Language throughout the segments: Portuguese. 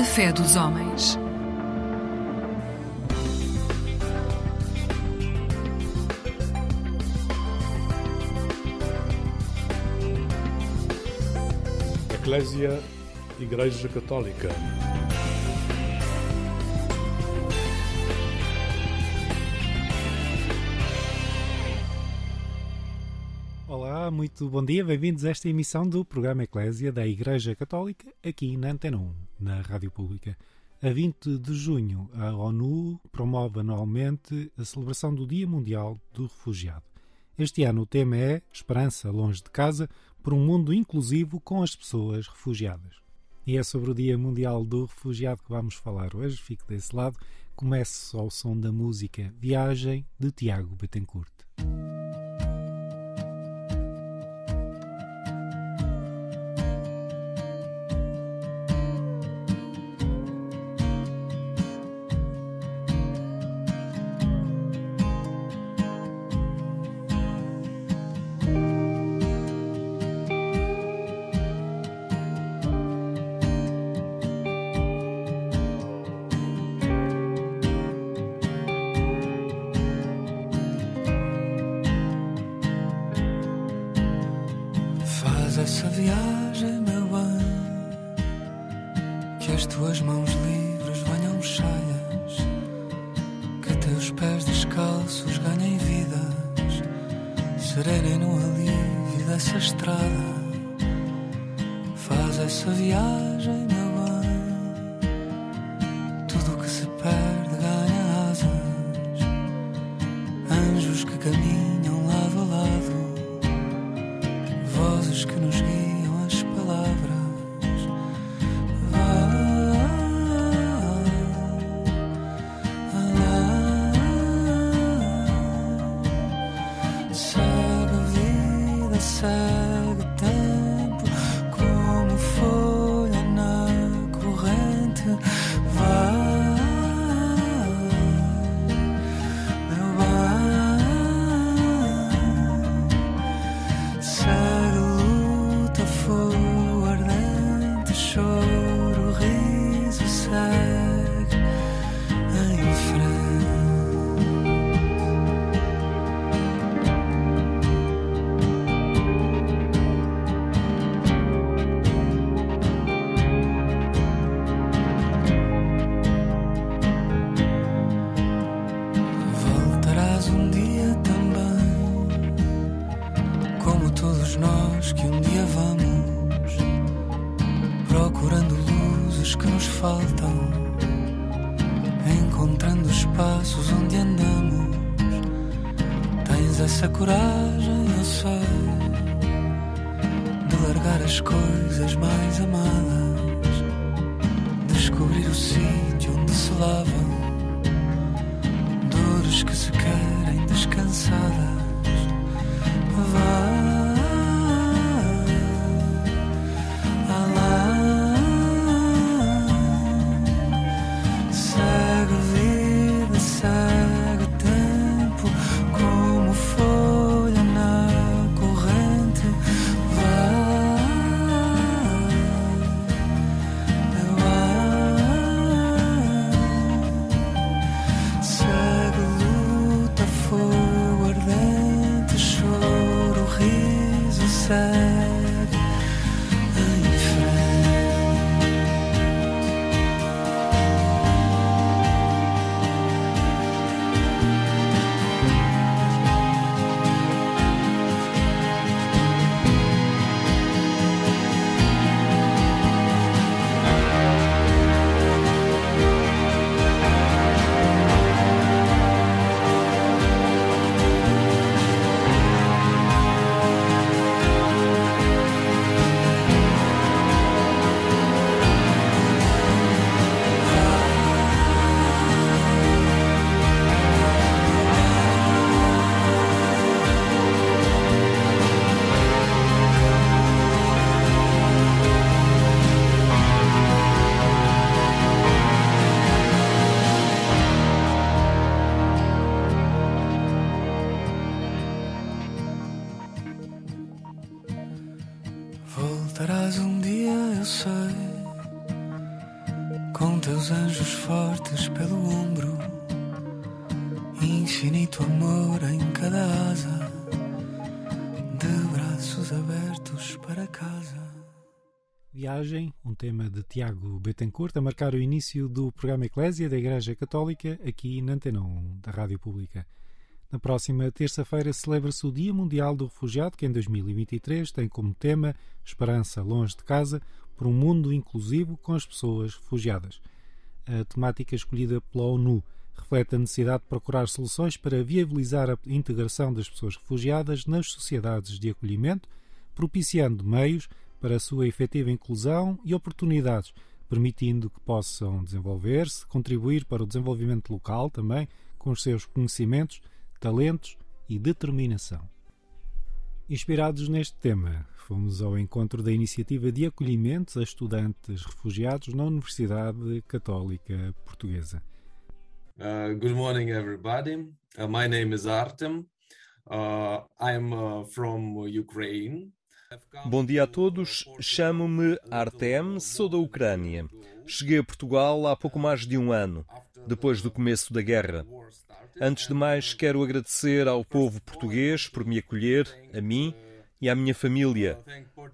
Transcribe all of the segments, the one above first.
A fé dos homens. Eclésia Igreja Católica. Muito bom dia, bem-vindos a esta emissão do programa Eclésia da Igreja Católica, aqui na Antena 1, na Rádio Pública. A 20 de junho, a ONU promove anualmente a celebração do Dia Mundial do Refugiado. Este ano o tema é Esperança longe de casa por um mundo inclusivo com as pessoas refugiadas. E é sobre o Dia Mundial do Refugiado que vamos falar hoje. Fique desse lado. Comece ao som da música Viagem de Tiago Betancourt. Faz essa Um tema de Tiago Betancourt, a marcar o início do programa Eclésia da Igreja Católica aqui na Antena 1 da Rádio Pública. Na próxima terça-feira celebra-se o Dia Mundial do Refugiado, que em 2023 tem como tema Esperança longe de casa por um mundo inclusivo com as pessoas refugiadas. A temática escolhida pela ONU reflete a necessidade de procurar soluções para viabilizar a integração das pessoas refugiadas nas sociedades de acolhimento, propiciando meios para a sua efetiva inclusão e oportunidades, permitindo que possam desenvolver-se, contribuir para o desenvolvimento local também, com os seus conhecimentos, talentos e determinação. Inspirados neste tema, fomos ao encontro da iniciativa de acolhimento a estudantes refugiados na Universidade Católica Portuguesa. Uh, good morning, everybody. Uh, my name is Artem. Uh, I'm uh, from Ukraine. Bom dia a todos. Chamo-me Artem, sou da Ucrânia. Cheguei a Portugal há pouco mais de um ano, depois do começo da guerra. Antes de mais, quero agradecer ao povo português por me acolher, a mim e à minha família,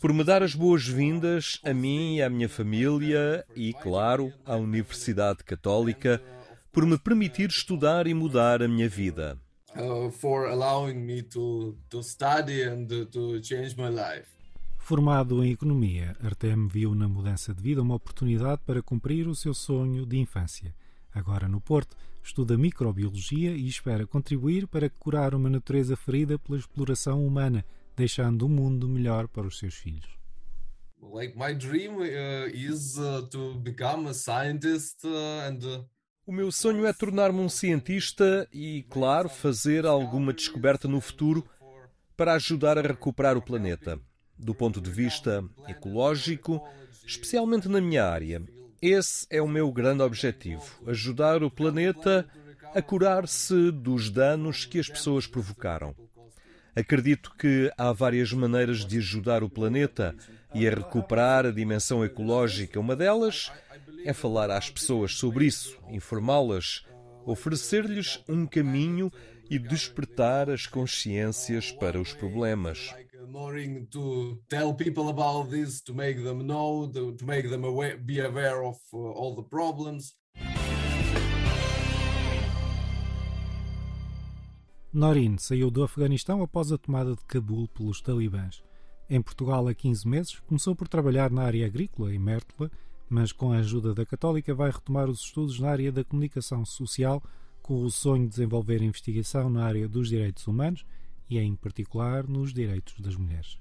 por me dar as boas-vindas a mim e à minha família e, claro, à Universidade Católica, por me permitir estudar e mudar a minha vida. Uh, for allowing me to, to study and to change my life. Formado em economia, Artem viu na mudança de vida uma oportunidade para cumprir o seu sonho de infância. Agora no Porto, estuda microbiologia e espera contribuir para curar uma natureza ferida pela exploração humana, deixando um mundo melhor para os seus filhos. Like my dream uh, is uh, to become a scientist uh, and o meu sonho é tornar-me um cientista e, claro, fazer alguma descoberta no futuro para ajudar a recuperar o planeta. Do ponto de vista ecológico, especialmente na minha área, esse é o meu grande objetivo: ajudar o planeta a curar-se dos danos que as pessoas provocaram. Acredito que há várias maneiras de ajudar o planeta e a recuperar a dimensão ecológica. Uma delas é falar às pessoas sobre isso, informá-las, oferecer-lhes um caminho e despertar as consciências para os problemas. to tell people about this, to make them know, to make them aware, be aware of uh, all the problems. Norin saiu do Afeganistão após a tomada de Cabul pelos talibãs. Em Portugal, há 15 meses, começou por trabalhar na área agrícola, em Mértola, mas com a ajuda da Católica vai retomar os estudos na área da comunicação social, com o sonho de desenvolver investigação na área dos direitos humanos e, em particular, nos direitos das mulheres.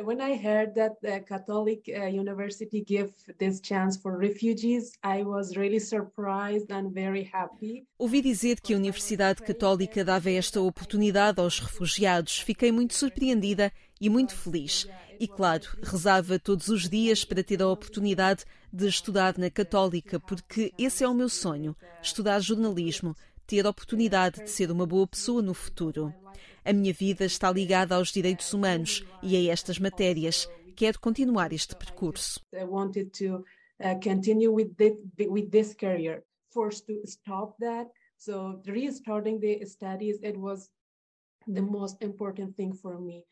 When I heard that the Catholic uh, University gave this chance for refugees, I was really surprised and very happy. Ouvi dizer que a Universidade Católica dava esta oportunidade aos refugiados. Fiquei muito surpreendida e muito feliz. E claro, rezava todos os dias para ter a oportunidade de estudar na Católica, porque esse é o meu sonho: estudar jornalismo, ter a oportunidade de ser uma boa pessoa no futuro. A minha vida está ligada aos direitos humanos e a estas matérias. Quero continuar este percurso. The most important thing for me.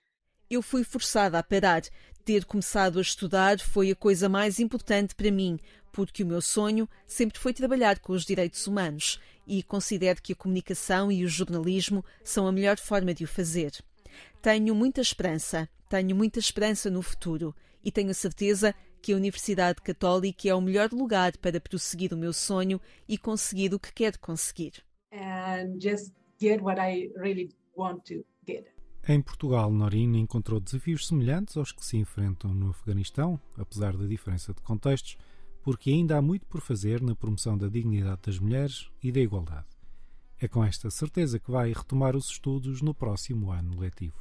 Eu fui forçada a parar. Ter começado a estudar foi a coisa mais importante para mim, porque o meu sonho sempre foi trabalhar com os direitos humanos e considero que a comunicação e o jornalismo são a melhor forma de o fazer. Tenho muita esperança, tenho muita esperança no futuro e tenho certeza que a Universidade Católica é o melhor lugar para prosseguir o meu sonho e conseguir o que quero conseguir. And just get what I really want to get. Em Portugal, Norine encontrou desafios semelhantes aos que se enfrentam no Afeganistão, apesar da diferença de contextos, porque ainda há muito por fazer na promoção da dignidade das mulheres e da igualdade. É com esta certeza que vai retomar os estudos no próximo ano letivo.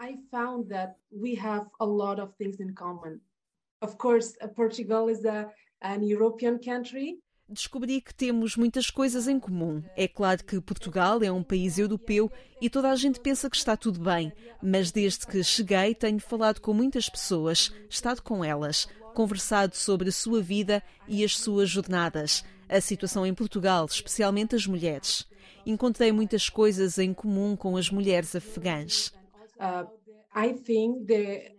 I found that we have a lot of things in common. Of course, Portugal is a, an European country, descobri que temos muitas coisas em comum. É claro que Portugal é um país europeu e toda a gente pensa que está tudo bem, mas desde que cheguei tenho falado com muitas pessoas, estado com elas. conversado sobre a sua vida e as suas jornadas, a situação em Portugal, especialmente as mulheres. Encontrei muitas coisas em comum com as mulheres afegãs. Uh, I think the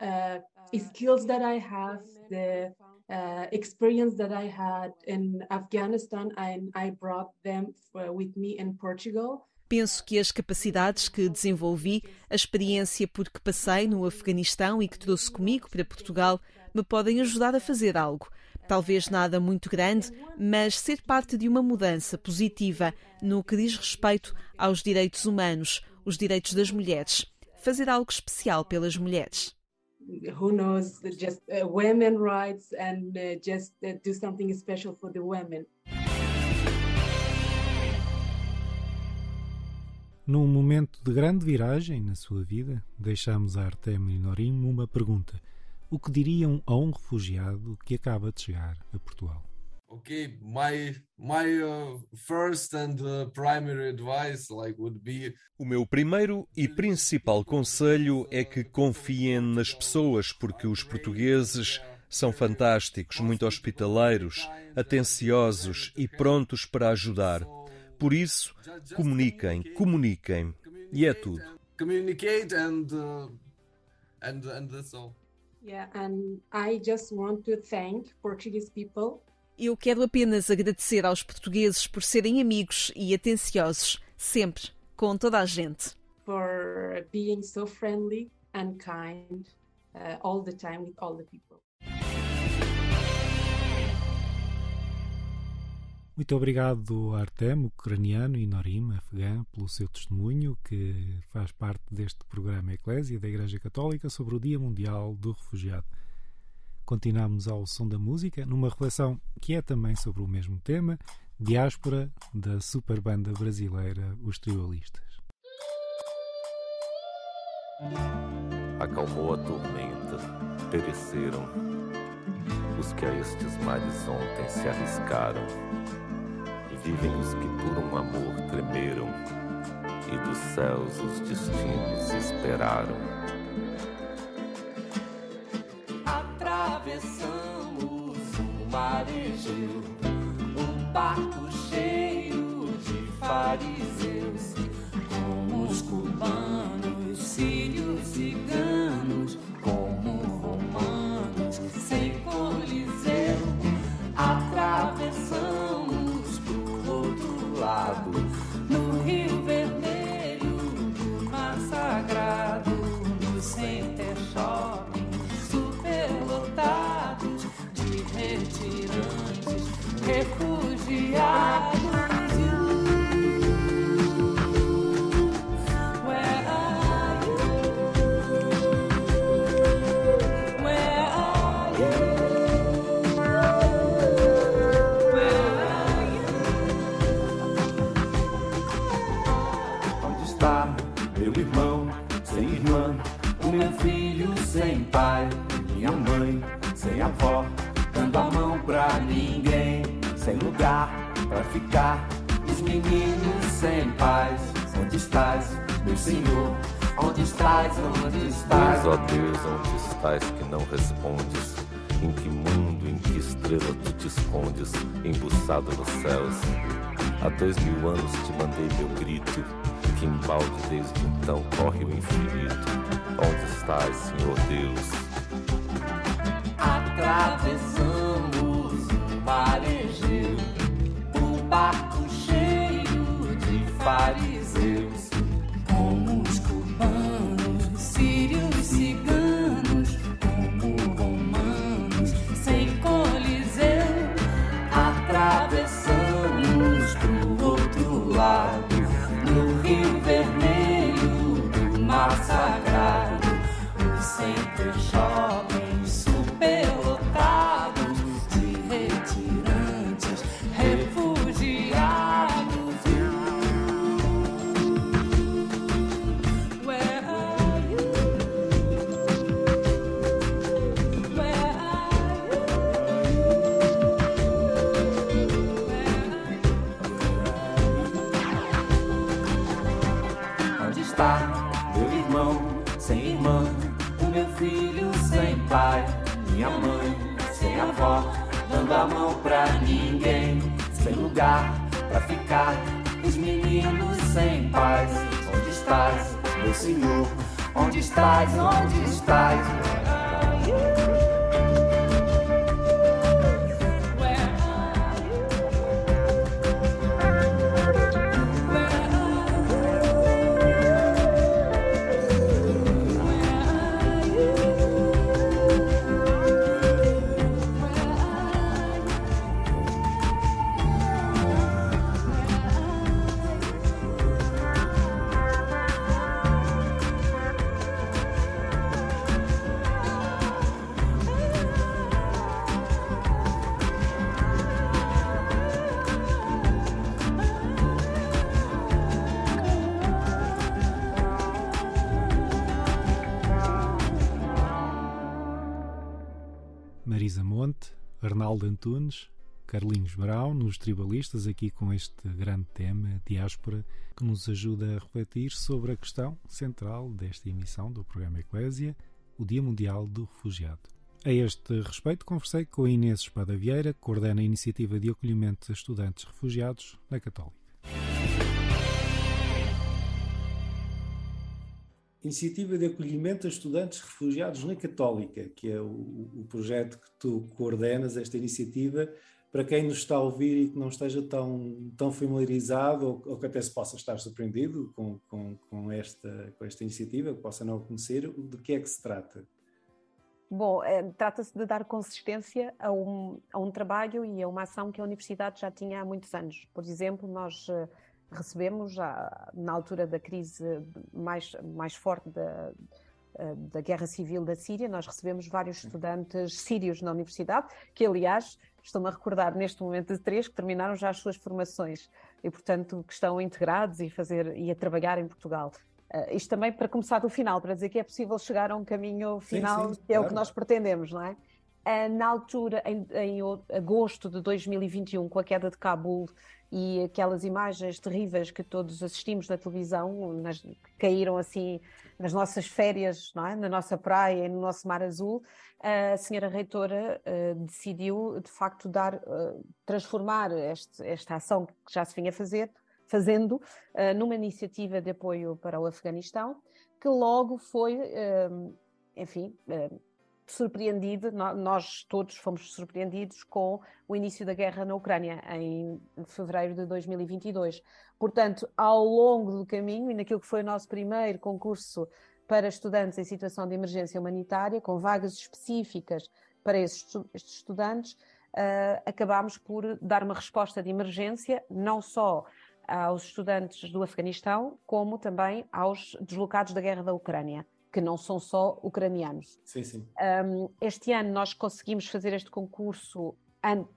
uh, skills that I have, the uh, experience that I had in Afghanistan, and I brought them with me in Portugal. Penso que as capacidades que desenvolvi, a experiência por que passei no Afeganistão e que trouxe comigo para Portugal, me podem ajudar a fazer algo. Talvez nada muito grande, mas ser parte de uma mudança positiva no que diz respeito aos direitos humanos, os direitos das mulheres. Fazer algo especial pelas mulheres. Who knows, just uh, women rights and uh, just uh, do something special for the women. Num momento de grande viragem na sua vida, deixamos a Artem e Norim uma pergunta. O que diriam a um refugiado que acaba de chegar a Portugal? Okay, my my uh, first and uh, primary advice like would be O meu primeiro e principal conselho é que confiem nas pessoas, porque os portugueses são fantásticos, muito hospitaleiros, atenciosos e prontos para ajudar. Por isso, comuniquem, comuniquem. E é tudo. communicate and uh, and and that's all. Yeah, and I just want to thank Portuguese people Eu quero apenas agradecer aos portugueses por serem amigos e atenciosos, sempre, com toda a gente. for being so friendly and kind uh, all the time with all the people. Muito obrigado, Artem, ucraniano, e Norim, afegã, pelo seu testemunho, que faz parte deste programa Eclésia da Igreja Católica sobre o Dia Mundial do Refugiado. Continuamos ao som da música, numa reflexão que é também sobre o mesmo tema, diáspora da super banda brasileira Os Tribalistas. acalmou a tormenta, pereceram os que a estes mares ontem se arriscaram. Vivem os que por um amor tremeram, e dos céus os destinos esperaram. O um barco cheio de fariseus, como os cubanos, sírios, ciganos, Center Shopping superlotados pai, minha mãe forte, dando a mão pra ninguém. Sem lugar pra ficar, os meninos sem paz. Onde estás, meu senhor? Onde estás, onde estás? Arnaldo Antunes, Carlinhos Brau, nos Tribalistas, aqui com este grande tema, diáspora, que nos ajuda a refletir sobre a questão central desta emissão do programa Eclésia, o Dia Mundial do Refugiado. A este respeito, conversei com a Inês Espada Vieira, que coordena a iniciativa de acolhimento de estudantes refugiados na Católica. Iniciativa de Acolhimento a Estudantes Refugiados na Católica, que é o, o, projeto que tu coordenas, esta iniciativa, para quem nos está a ouvir e que não esteja tão, tão familiarizado ou, ou que até se possa estar surpreendido com, com, com, esta, com esta iniciativa, que possa não conhecer, de que é que se trata? Bom, é, trata-se de dar consistência a um, a um trabalho e a uma ação que a Universidade já tinha há muitos anos. Por exemplo, nós uh, recebemos, já na altura da crise mais, mais forte da, da Guerra Civil da Síria, nós recebemos vários estudantes sírios na universidade, que aliás, estou-me a recordar neste momento de três que terminaram já as suas formações e, portanto, que estão integrados e, fazer, e a trabalhar em Portugal. Uh, isto também para começar do final, para dizer que é possível chegar a um caminho final, sim, sim, que é claro. o que nós pretendemos, não é? Uh, na altura, em, em agosto de 2021, com a queda de Cabul e aquelas imagens terríveis que todos assistimos na televisão, nas, que caíram assim nas nossas férias, é? na nossa praia e no nosso mar azul, a senhora reitora uh, decidiu de facto dar, uh, transformar este, esta ação que já se vinha fazer, fazendo uh, numa iniciativa de apoio para o Afeganistão, que logo foi, enfim, surpreendido, nós todos fomos surpreendidos com o início da guerra na Ucrânia em fevereiro de 2022. Portanto, ao longo do caminho e naquilo que foi o nosso primeiro concurso para estudantes em situação de emergência humanitária, com vagas específicas para esses, estudantes, uh, acabámos por dar uma resposta de emergência, não só aos estudantes do Afeganistão, como também aos deslocados da guerra da Ucrânia que não são só ucranianos. Sim, sim. Um, este ano nós conseguimos fazer este concurso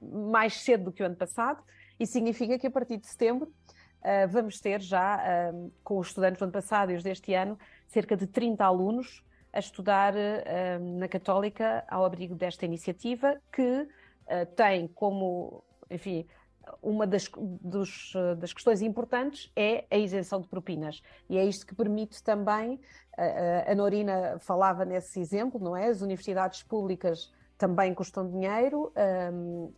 mais cedo do que o ano passado, e significa que a partir de setembro uh, vamos ter já, uh, com os estudantes do ano passado e os deste ano, cerca de 30 alunos a estudar uh, na Católica ao abrigo desta iniciativa, que tem como, enfim, uma das, dos, das questões importantes é a isenção de propinas. E é isto que permite também, a, a Norina falava nesse exemplo, não é? As universidades públicas também custam dinheiro, um,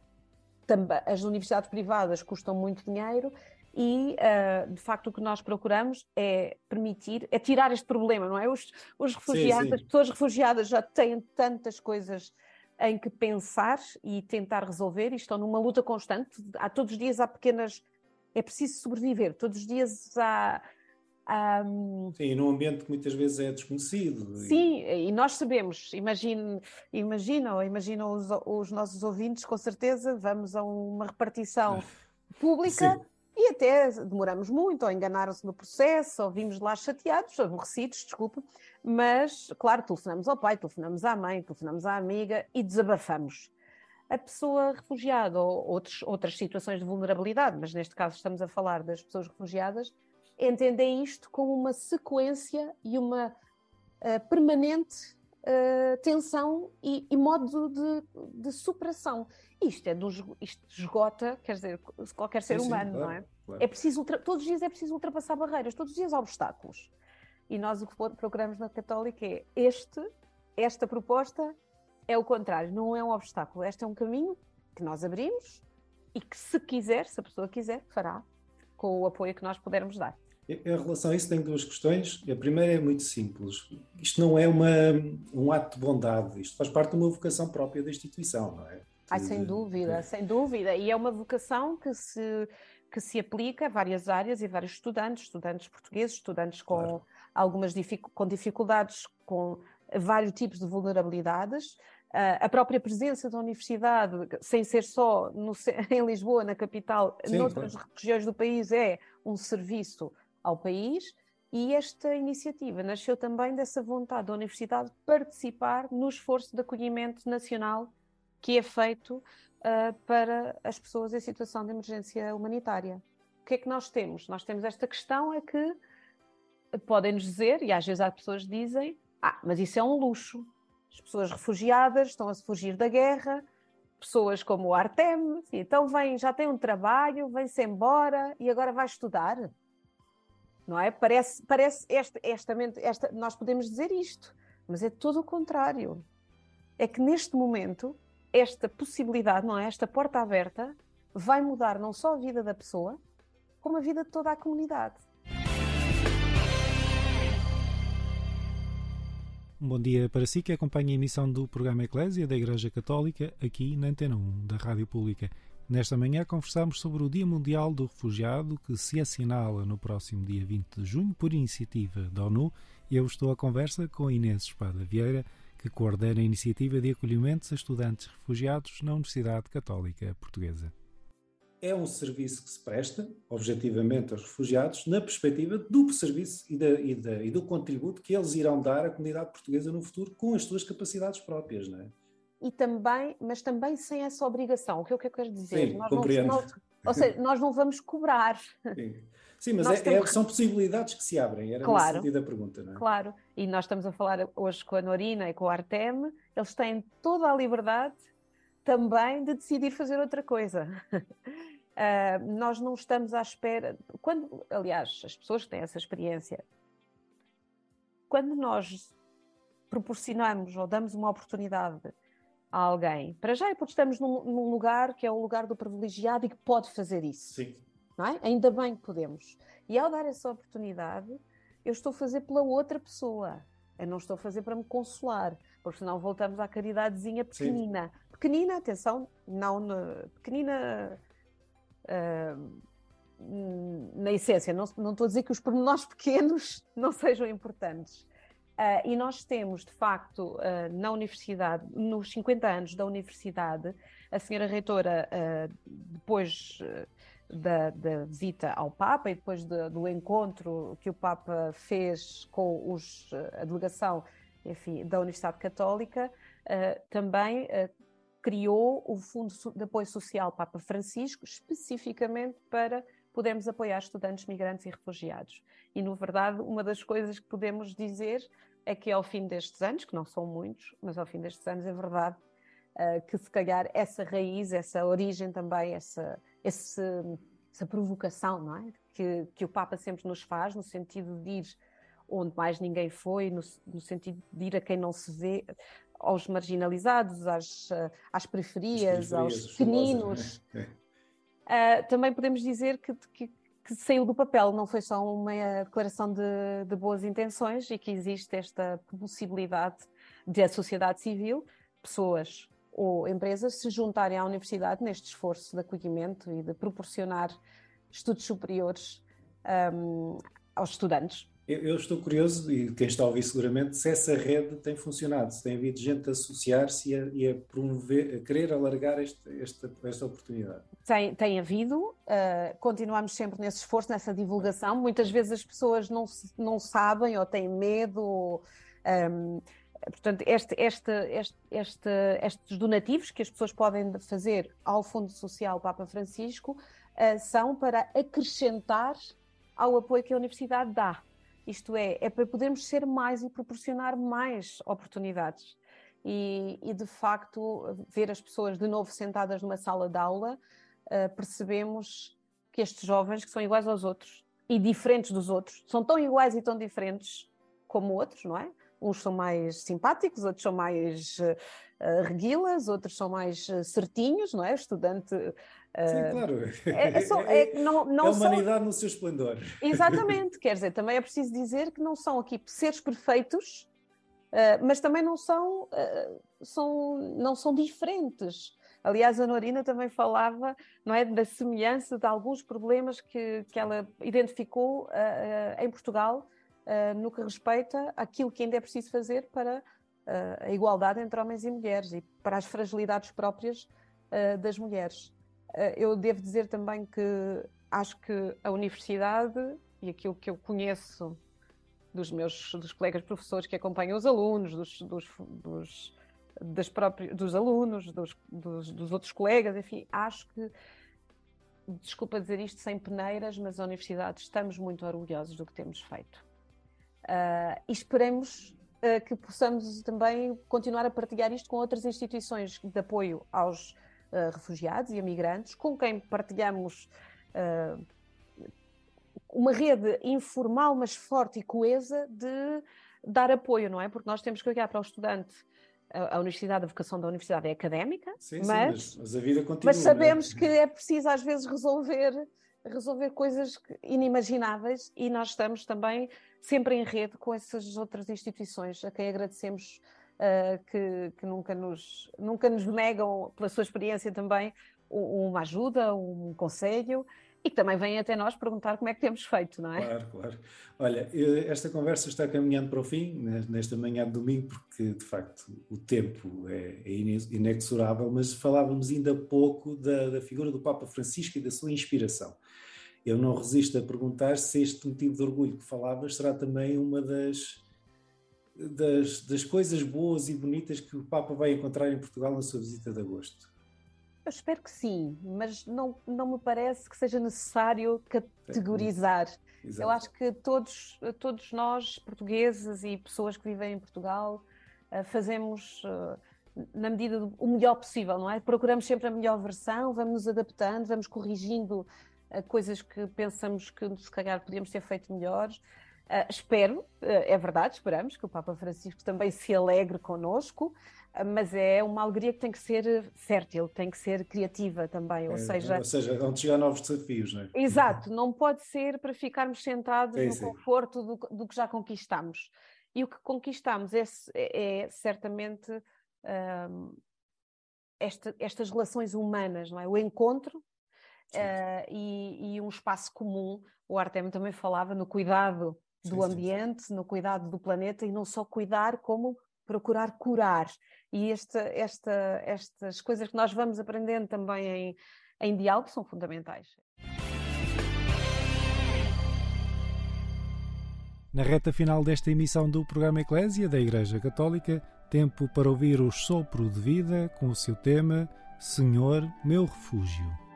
as universidades privadas custam muito dinheiro e, uh, de facto, o que nós procuramos é permitir, é tirar este problema, não é? Os, os refugiados, sim, sim. as pessoas refugiadas já têm tantas coisas em que pensar e tentar resolver e estão numa luta constante. Há todos os dias há pequenas. É preciso sobreviver, todos os dias há. há... Sim, num ambiente que muitas vezes é desconhecido. Sim, e, nós sabemos, imagine, imaginam, imaginam os, os, nossos ouvintes, com certeza, vamos a uma repartição pública. Sim e até demoramos muito, ou enganaram-se no processo, ou vimos lá chateados, aborrecidos, desculpa, mas, claro, telefonamos ao pai, telefonamos à mãe, telefonamos à amiga e desabafamos. A pessoa refugiada ou outros, outras situações de vulnerabilidade, mas neste caso estamos a falar das pessoas refugiadas, entendem isto como uma sequência e uma uh, permanente uh, tensão e, e modo de, de, superação. Isto, é do, isto esgota, quer dizer, qualquer ser sim, humano, sim, claro, não é? Claro. é preciso, todos os dias é preciso ultrapassar barreiras, todos os dias há obstáculos. E nós o que procuramos na Católica é este, esta proposta é o contrário, não é um obstáculo. Este é um caminho que nós abrimos e que, se quiser, se a pessoa quiser, fará com o apoio que nós pudermos dar. Em relação a isso, tenho duas questões. A primeira é muito simples. Isto não é uma, um ato de bondade, isto faz parte de uma vocação própria da instituição, não é? Ai, sem dúvida, é. sem dúvida. E é uma vocação que se, que se aplica a várias áreas e vários estudantes, estudantes portugueses, estudantes com claro. algumas dific, com dificuldades, com vários tipos de vulnerabilidades. Uh, a própria presença da universidade, sem ser só no, em Lisboa, na capital, Sim, noutras claro. regiões do país, é um serviço ao país. E esta iniciativa nasceu também dessa vontade da universidade de participar no esforço de acolhimento nacional que é feito uh, para as pessoas em situação de emergência humanitária. O que é que nós temos? Nós temos esta questão é que podem nos dizer, e às vezes há pessoas que dizem, ah, mas isso é um luxo. As pessoas refugiadas estão a se fugir da guerra, pessoas como o Artem, então vem, já tem um trabalho, vem-se embora e agora vai estudar não é? Parece, parece esta, esta, esta, nós podemos dizer isto, mas é todo o contrário. É que neste momento, esta possibilidade, não é? Esta porta aberta vai mudar não só a vida da pessoa, como a vida de toda a comunidade. Bom dia para si que acompanha a emissão do programa Eclésia da Igreja Católica aqui na Antena 1 da Rádio Pública. Nesta manhã conversamos sobre o Dia Mundial do Refugiado, que se assinala no próximo dia 20 de junho por iniciativa da ONU. Eu estou à conversa com Inês Espada Vieira, que coordena a iniciativa de acolhimento a estudantes refugiados na Universidade Católica Portuguesa. É um serviço que se presta, objetivamente, aos refugiados, na perspectiva do serviço e, da, e, da, e do contributo que eles irão dar à comunidade portuguesa no futuro com as suas capacidades próprias, não é? E também, mas também sem essa obrigação. O que é que eu quero dizer? Sim, nós compreendo. Não, nós, ou seja, nós não vamos cobrar. Sim, Sim mas é, é, são possibilidades que se abrem, era claro, nesse sentido a pergunta, não é? Claro, e nós estamos a falar hoje com a Norina e com o Artem, eles têm toda a liberdade também de decidir fazer outra coisa. Uh, nós não estamos à espera. Quando, aliás, as pessoas que têm essa experiência, quando nós proporcionamos ou damos uma oportunidade a alguém. Para já é porque estamos num, num, lugar que é o lugar do privilegiado e que pode fazer isso. Sim. Não é? Ainda bem que podemos. E ao dar essa oportunidade, eu estou a fazer pela outra pessoa. Eu não estou a fazer para me consolar, porque senão voltamos à caridadezinha pequenina. Sim. Pequenina, atenção, não na, pequenina uh, na essência. Não, não estou a dizer que os pormenores pequenos não sejam importantes. Uh, e nós temos, de facto, uh, na universidade, nos 50 anos da universidade, a senhora reitora, uh, depois da, da, visita ao Papa e depois de, do encontro que o Papa fez com os, a delegação enfim, da Universidade Católica, também criou o Fundo de Apoio Social Papa Francisco, especificamente para podermos apoiar estudantes migrantes e refugiados. E, na verdade, uma das coisas que podemos dizer é que ao fim destes anos, que não são muitos, mas ao fim destes anos é verdade uh, que se calhar essa raiz, essa origem também, essa, esse, essa provocação, não é? Que, que o Papa sempre nos faz, no sentido de ir onde mais ninguém foi, no, no sentido de ir a quem não se vê, aos marginalizados, às, às periferias, periferias aos pequeninos. Uh, também podemos dizer que, que, que saiu do papel, não foi só uma declaração de, de, boas intenções e que existe esta possibilidade de a sociedade civil, pessoas ou empresas se juntarem à universidade neste esforço de acolhimento e de proporcionar estudos superiores um, aos estudantes. Eu, eu, estou curioso, e quem está a ouvir seguramente, se essa rede tem funcionado, se tem havido gente a associar-se e, e, a promover, a querer alargar este, esta, esta oportunidade. Tem, tem havido, uh, continuamos sempre nesse esforço, nessa divulgação. Muitas vezes as pessoas não, não sabem ou têm medo. Um, ehm, portanto, este, este, este, estes donativos que as pessoas podem fazer ao Fundo Social Papa Francisco uh, são para acrescentar ao apoio que a Universidade dá. Isto é, é para podermos ser mais e proporcionar mais oportunidades. E, e, de facto, ver as pessoas de novo sentadas numa sala de aula, uh, percebemos que estes jovens, que são iguais aos outros e diferentes dos outros, são tão iguais e tão diferentes como outros, não é? Uns são mais simpáticos, outros são mais uh, reguilas, outros são mais certinhos, não é? Estudante. Uh, Sim, claro. É, é, só, é, não, não é a humanidade são... no seu esplendor. Exatamente, quer dizer, também é preciso dizer que não são aqui seres perfeitos, uh, mas também não são, são, não são diferentes. Aliás, a Norina também falava não é, da semelhança de alguns problemas que, que ela identificou uh, uh, em Portugal uh, no que respeita àquilo que ainda é preciso fazer para a igualdade entre homens e mulheres e para as fragilidades próprias das mulheres. Eu devo dizer também que acho que a universidade e aquilo que eu conheço dos meus dos colegas professores que acompanham os alunos, dos, dos, dos das próprias, dos alunos, dos, dos, dos, outros colegas, enfim, acho que, desculpa dizer isto sem peneiras, mas a universidade estamos muito orgulhosos do que temos feito. Uh, e esperemos uh, que possamos também continuar a partilhar isto com outras instituições de apoio aos uh, refugiados e imigrantes, com quem partilhamos uma rede informal, mas forte e coesa de dar apoio, não é? Porque nós temos que olhar para o estudante a, universidade, a vocação da universidade é académica, sim, mas, sim, mas, mas, a vida continua. Mas sabemos né? que é preciso às vezes resolver resolver coisas inimagináveis e nós estamos também sempre em rede com essas outras instituições a quem agradecemos uh, que, que, nunca, nos, nunca nos negam, pela sua experiência também, uma ajuda, um conselho e que também vêm até nós perguntar como é que temos feito, não é? Claro, claro. Olha, esta conversa está caminhando para o fim, nesta manhã de domingo, porque de facto o tempo é, é inexorável, mas falávamos ainda pouco da, da, figura do Papa Francisco e da sua inspiração. Eu não resisto a perguntar se este motivo de orgulho que falavas será também uma das, das, das coisas boas e bonitas que o Papa vai encontrar em Portugal na sua visita de agosto. Eu espero que sim, mas não, não me parece que seja necessário categorizar. Exato. Eu acho que todos, todos nós, portugueses e pessoas que vivem em Portugal, eh, fazemos eh, na medida do o melhor possível, não é? Procuramos sempre a melhor versão, vamos nos adaptando, vamos corrigindo eh, coisas que pensamos que se calhar podíamos ter feito melhores. Uh, espero, uh, é verdade, esperamos que o Papa Francisco também se alegre conosco, mas é uma alegria que tem que ser fértil, tem que ser criativa também, ou é, seja... Ou seja, onde chegar novos desafios, não é? Exato, não pode ser para ficarmos sentados é, no sim. conforto do, do, que já conquistamos. E o que conquistamos é, é, é certamente um, esta, estas relações humanas, não é? O encontro e, e, um espaço comum. O Artem também falava no cuidado do sim, ambiente, sim. no cuidado do planeta e não só cuidar, como procurar curar. E esta, esta, estas coisas que nós vamos aprendendo também em, em diálogo são fundamentais. Na reta final desta emissão do programa Eclésia da Igreja Católica, tempo para ouvir o sopro de vida com o seu tema Senhor, meu refúgio.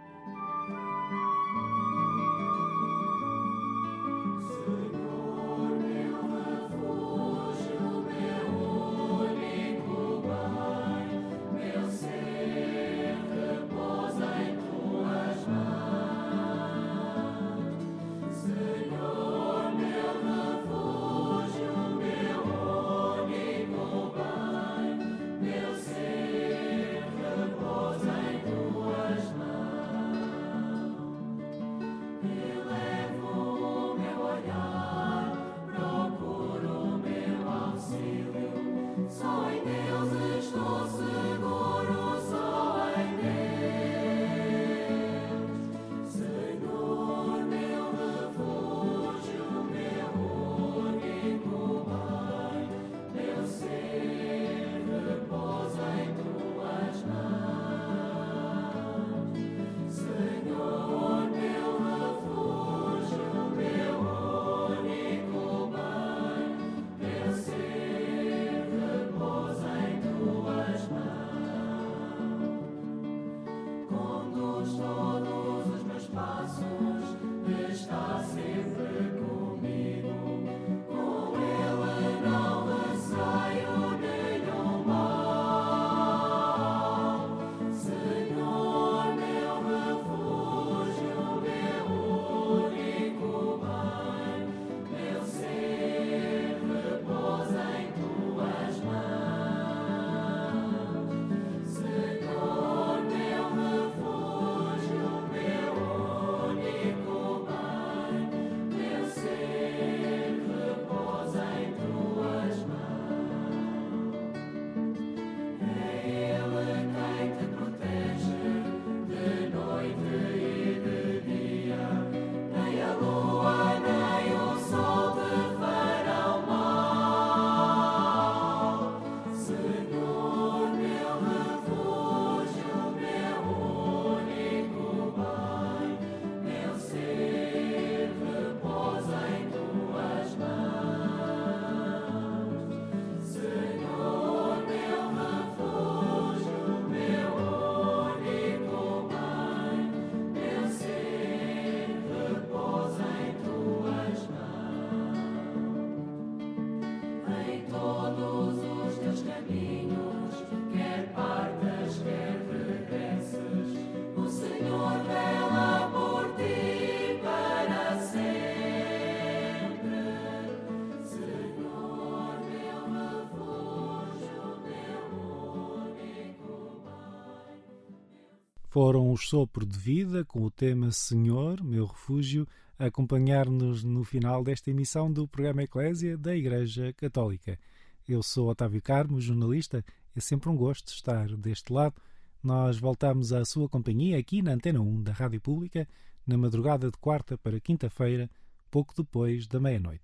Foram os Sopro de Vida, com o tema Senhor, meu refúgio, a acompanhar-nos no final desta emissão do programa Eclésia da Igreja Católica. Eu sou Otávio Carmo, jornalista. É sempre um gosto estar deste lado. Nós voltamos à sua companhia aqui na Antena 1 da Rádio Pública, na madrugada de quarta para quinta-feira, pouco depois da meia-noite.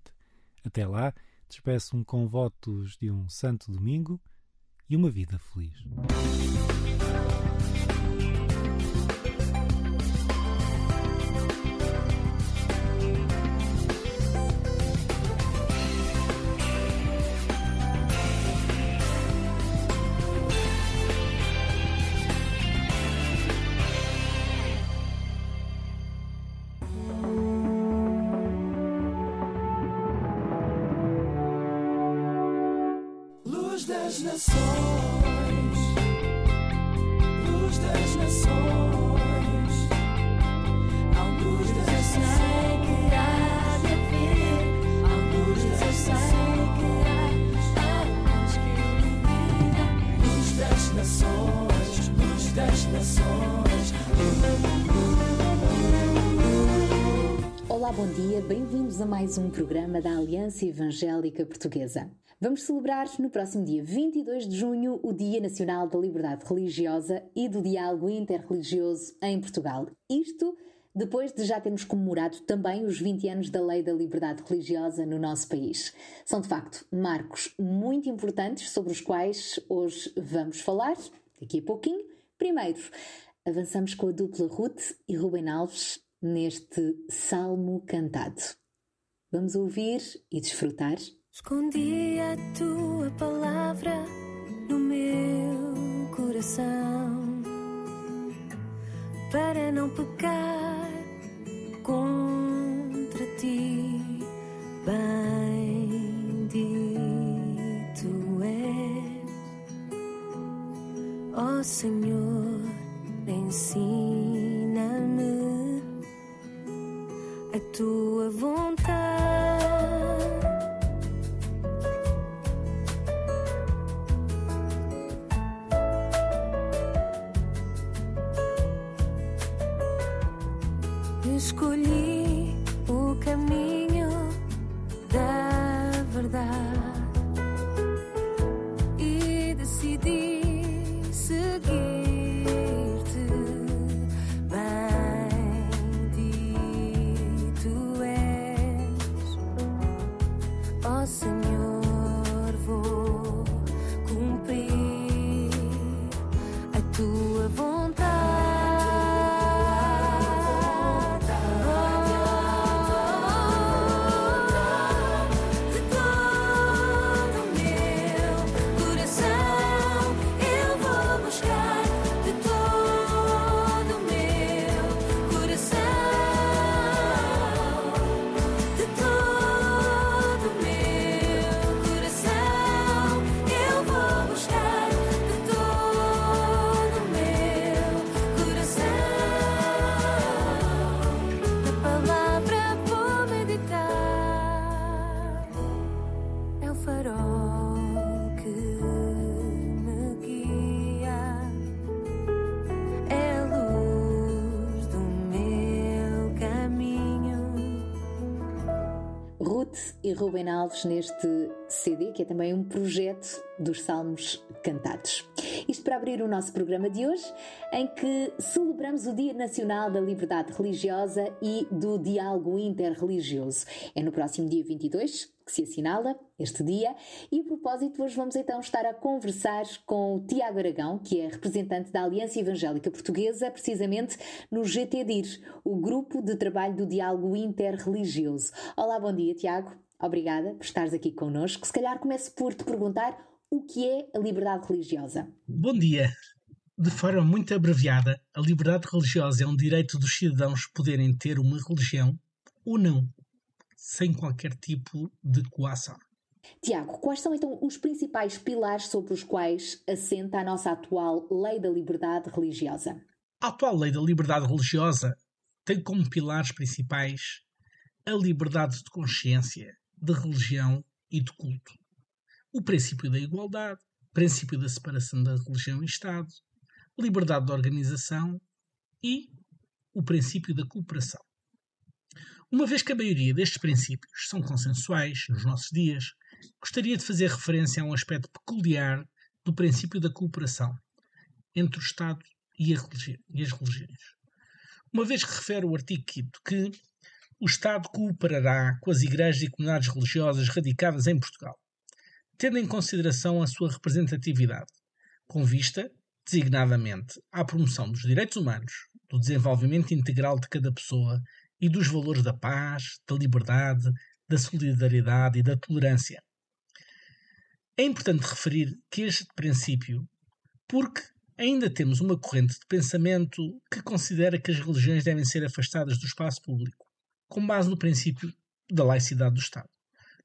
Até lá, despeço-me com votos de um santo domingo e uma vida feliz. soul. Mais um programa da Aliança Evangélica Portuguesa. Vamos celebrar no próximo dia 22 de junho o Dia Nacional da Liberdade Religiosa e do Diálogo Interreligioso em Portugal. Isto depois de já termos comemorado também os 20 anos da Lei da Liberdade Religiosa no nosso país. São de facto marcos muito importantes sobre os quais hoje vamos falar daqui a pouquinho. Primeiro, avançamos com a dupla Ruth e Rubem Alves neste salmo cantado. Vamos ouvir e desfrutar. Escondi a tua palavra no meu coração para não pecar contra ti. Bendito és, ó Senhor, ensina-me a tua vontade. كل Rubem Alves neste CD, que é também um projeto dos Salmos Cantados. Isto para abrir o nosso programa de hoje, em que celebramos o Dia Nacional da Liberdade Religiosa e do Diálogo Interreligioso. É no próximo dia 22 que se assinala este dia e, a propósito, hoje vamos então estar a conversar com o Tiago Aragão, que é representante da Aliança Evangélica Portuguesa, precisamente no GTDIR, o Grupo de Trabalho do Diálogo Interreligioso. Olá, bom dia, Tiago. Obrigada por estares aqui connosco. Se calhar começo por te perguntar o que é a liberdade religiosa. Bom dia. De forma muito abreviada, a liberdade religiosa é um direito dos cidadãos poderem ter uma religião ou não, sem qualquer tipo de coação. Tiago, quais são então os principais pilares sobre os quais assenta a nossa atual Lei da Liberdade Religiosa? A atual Lei da Liberdade Religiosa tem como pilares principais a liberdade de consciência, de religião e de culto, o princípio da igualdade, princípio da separação da religião e Estado, liberdade de organização e o princípio da cooperação. Uma vez que a maioria destes princípios são consensuais nos nossos dias, gostaria de fazer referência a um aspecto peculiar do princípio da cooperação entre o Estado e, e as religiões. Uma vez que refere o artigo 5 que o Estado cooperará com as igrejas e comunidades religiosas radicadas em Portugal, tendo em consideração a sua representatividade, com vista, designadamente, à promoção dos direitos humanos, do desenvolvimento integral de cada pessoa e dos valores da paz, da liberdade, da solidariedade e da tolerância. É importante referir que este princípio, porque ainda temos uma corrente de pensamento que considera que as religiões devem ser afastadas do espaço público, com base no princípio da laicidade do Estado.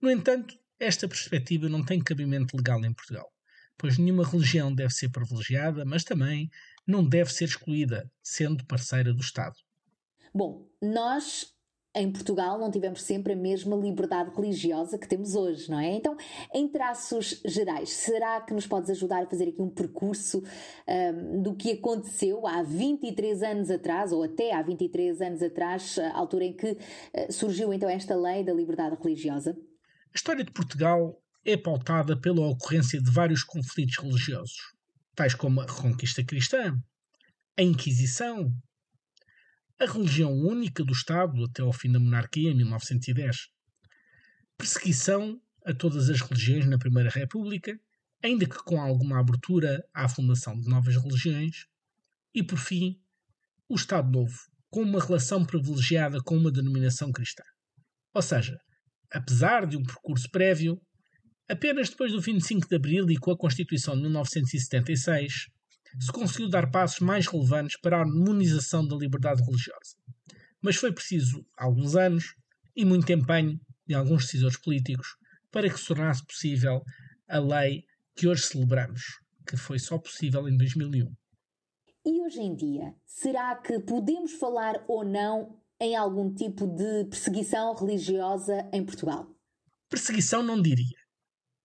No entanto, esta perspectiva não tem cabimento legal em Portugal, pois nenhuma religião deve ser privilegiada, mas também não deve ser excluída, sendo parceira do Estado. Bom, nós em Portugal não tivemos sempre a mesma liberdade religiosa que temos hoje, não é? Então, em traços gerais, será que nos podes ajudar a fazer aqui um percurso um, do que aconteceu há 23 anos atrás, ou até há 23 anos atrás, a altura em que uh, surgiu então esta lei da liberdade religiosa? A história de Portugal é pautada pela ocorrência de vários conflitos religiosos, tais como a Reconquista Cristã, a Inquisição, a religião única do Estado até ao fim da monarquia em 1910, perseguição a todas as religiões na Primeira República, ainda que com alguma abertura à fundação de novas religiões, e por fim, o Estado Novo, com uma relação privilegiada com uma denominação cristã. Ou seja, apesar de um percurso prévio, apenas depois do 25 de Abril e com a Constituição de 1976, se conseguiu dar passos mais relevantes para a harmonização da liberdade religiosa. Mas foi preciso alguns anos e muito empenho de alguns decisores políticos para que se tornasse possível a lei que hoje celebramos, que foi só possível em 2001. E hoje em dia, será que podemos falar ou não em algum tipo de perseguição religiosa em Portugal? Perseguição não diria,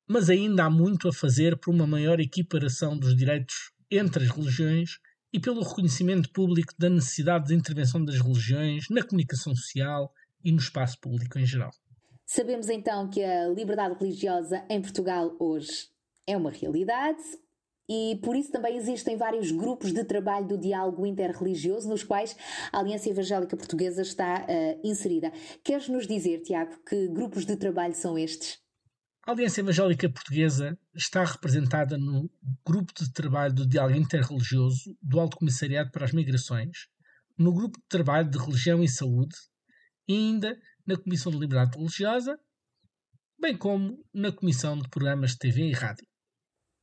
mas ainda há muito a fazer por uma maior equiparação dos direitos entre as religiões e pelo reconhecimento público da necessidade de intervenção das religiões na comunicação social e no espaço público em geral. Sabemos então que a liberdade religiosa em Portugal hoje é uma realidade e por isso também existem vários grupos de trabalho do diálogo interreligioso nos quais a Aliança Evangélica Portuguesa está uh, inserida. Queres nos dizer, Tiago, que grupos de trabalho são estes? A Aliança Evangélica Portuguesa está representada no Grupo de Trabalho do Diálogo Interreligioso do Alto Comissariado para as Migrações, no Grupo de Trabalho de Religião e Saúde e ainda na Comissão de Liberdade Religiosa, bem como na Comissão de Programas de TV e Rádio.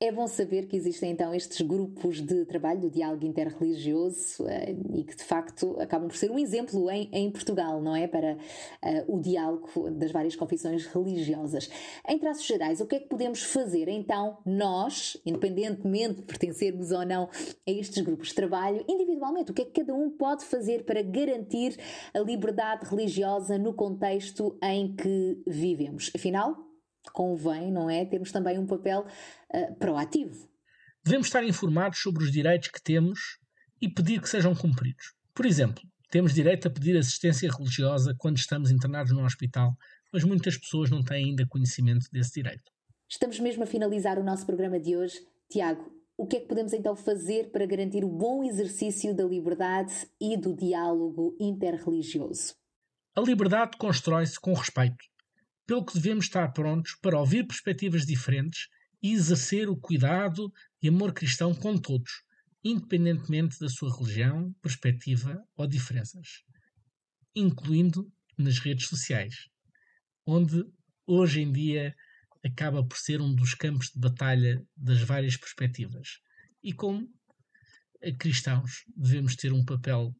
É bom saber que existem então estes grupos de trabalho do diálogo interreligioso uh, e que de facto acabam por ser um exemplo em, em Portugal, não é? Para uh, o diálogo das várias confissões religiosas. Em traços gerais, o que é que podemos fazer então nós, independentemente de pertencermos ou não a estes grupos de trabalho, individualmente, o que é que cada um pode fazer para garantir a liberdade religiosa no contexto em que vivemos? Afinal, convém, não é? Termos também um papel uh, proativo. Devemos estar informados sobre os direitos que temos e pedir que sejam cumpridos. Por exemplo, temos direito a pedir assistência religiosa quando estamos internados no hospital, mas muitas pessoas não têm ainda conhecimento desse direito. Estamos mesmo a finalizar o nosso programa de hoje. Tiago, o que é que podemos então fazer para garantir o bom exercício da liberdade e do diálogo interreligioso? A liberdade constrói-se com respeito, pelo que devemos estar prontos para ouvir perspectivas diferentes e exercer o cuidado e amor cristão com todos, independentemente da sua religião, perspectiva ou diferenças, incluindo nas redes sociais, onde hoje em dia acaba por ser um dos campos de batalha das várias perspectivas. E como cristãos devemos ter um papel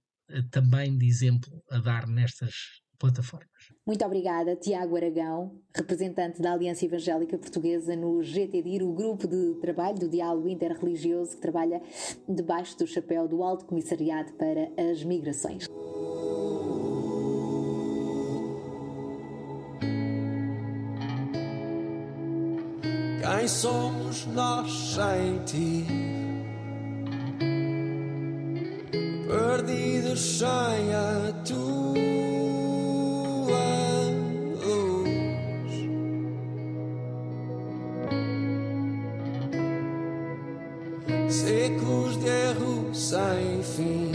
também de exemplo a dar nestas plataformas. Muito obrigada, Tiago Aragão, representante da Aliança Evangélica Portuguesa no GTDIR, o grupo de trabalho do diálogo interreligioso que trabalha debaixo do chapéu do Alto Comissariado para as Migrações. Quem somos nós sem ti? perdida sem a tua Secos de erro sem fim,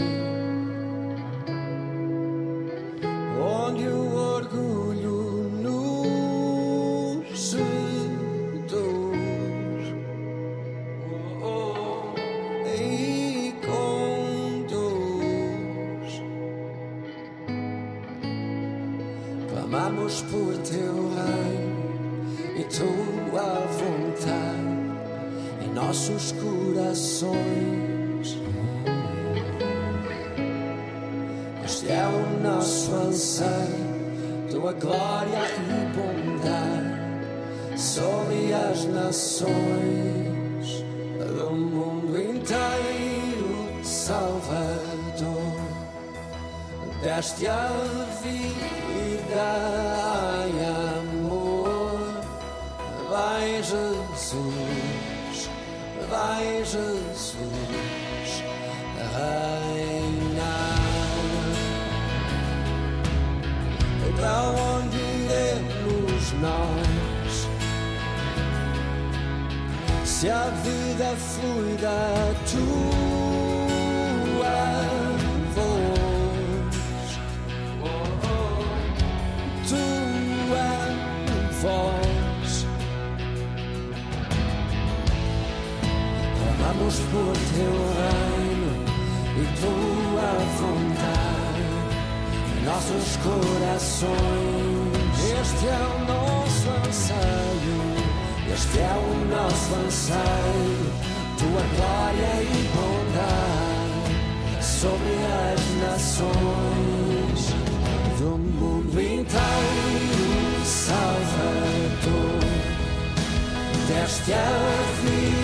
corações. Este é o nosso anseio. Este é o nosso anseio, tua glória e bondade sobre as nações do mundo inteiro, Salvador. Deste a vida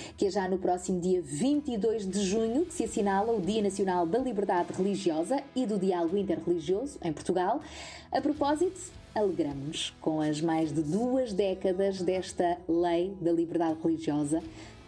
que é já no próximo dia 22 de junho que se assinala o Dia Nacional da Liberdade Religiosa e do Diálogo Interreligioso em Portugal. A propósito, alegramos-nos com as mais de duas décadas desta Lei da Liberdade Religiosa,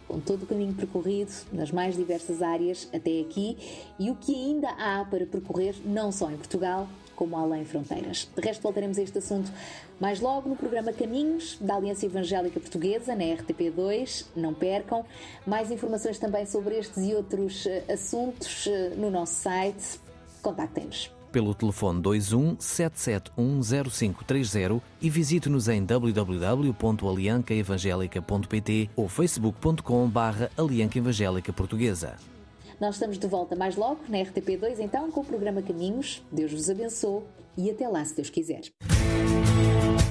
com todo o caminho percorrido nas mais diversas áreas até aqui e o que ainda há para percorrer, não só em Portugal, como além fronteiras. De resto, voltaremos a este assunto mais logo no programa Caminhos da Aliança Evangélica Portuguesa, na RTP2. Não percam. Mais informações também sobre estes e outros eh, assuntos eh, no nosso site. Contactem-nos. Pelo telefone 21 7710530 e visite-nos em www.aliancaevangelica.pt ou facebook.com barra Alianca Evangélica Portuguesa. Nós estamos de volta mais logo na RTP2, então, com o programa Caminhos. Deus vos abençoe e até lá, se Deus quiser.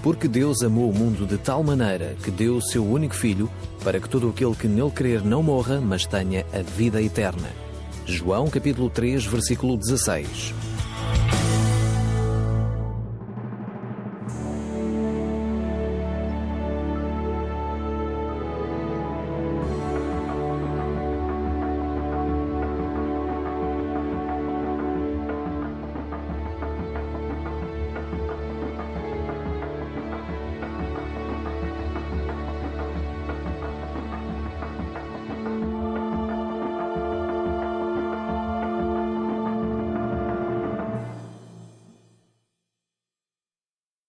Porque Deus amou o mundo de tal maneira que deu o seu único Filho para que todo aquele que nele crer não morra, mas tenha a vida eterna. João capítulo 3, versículo 16.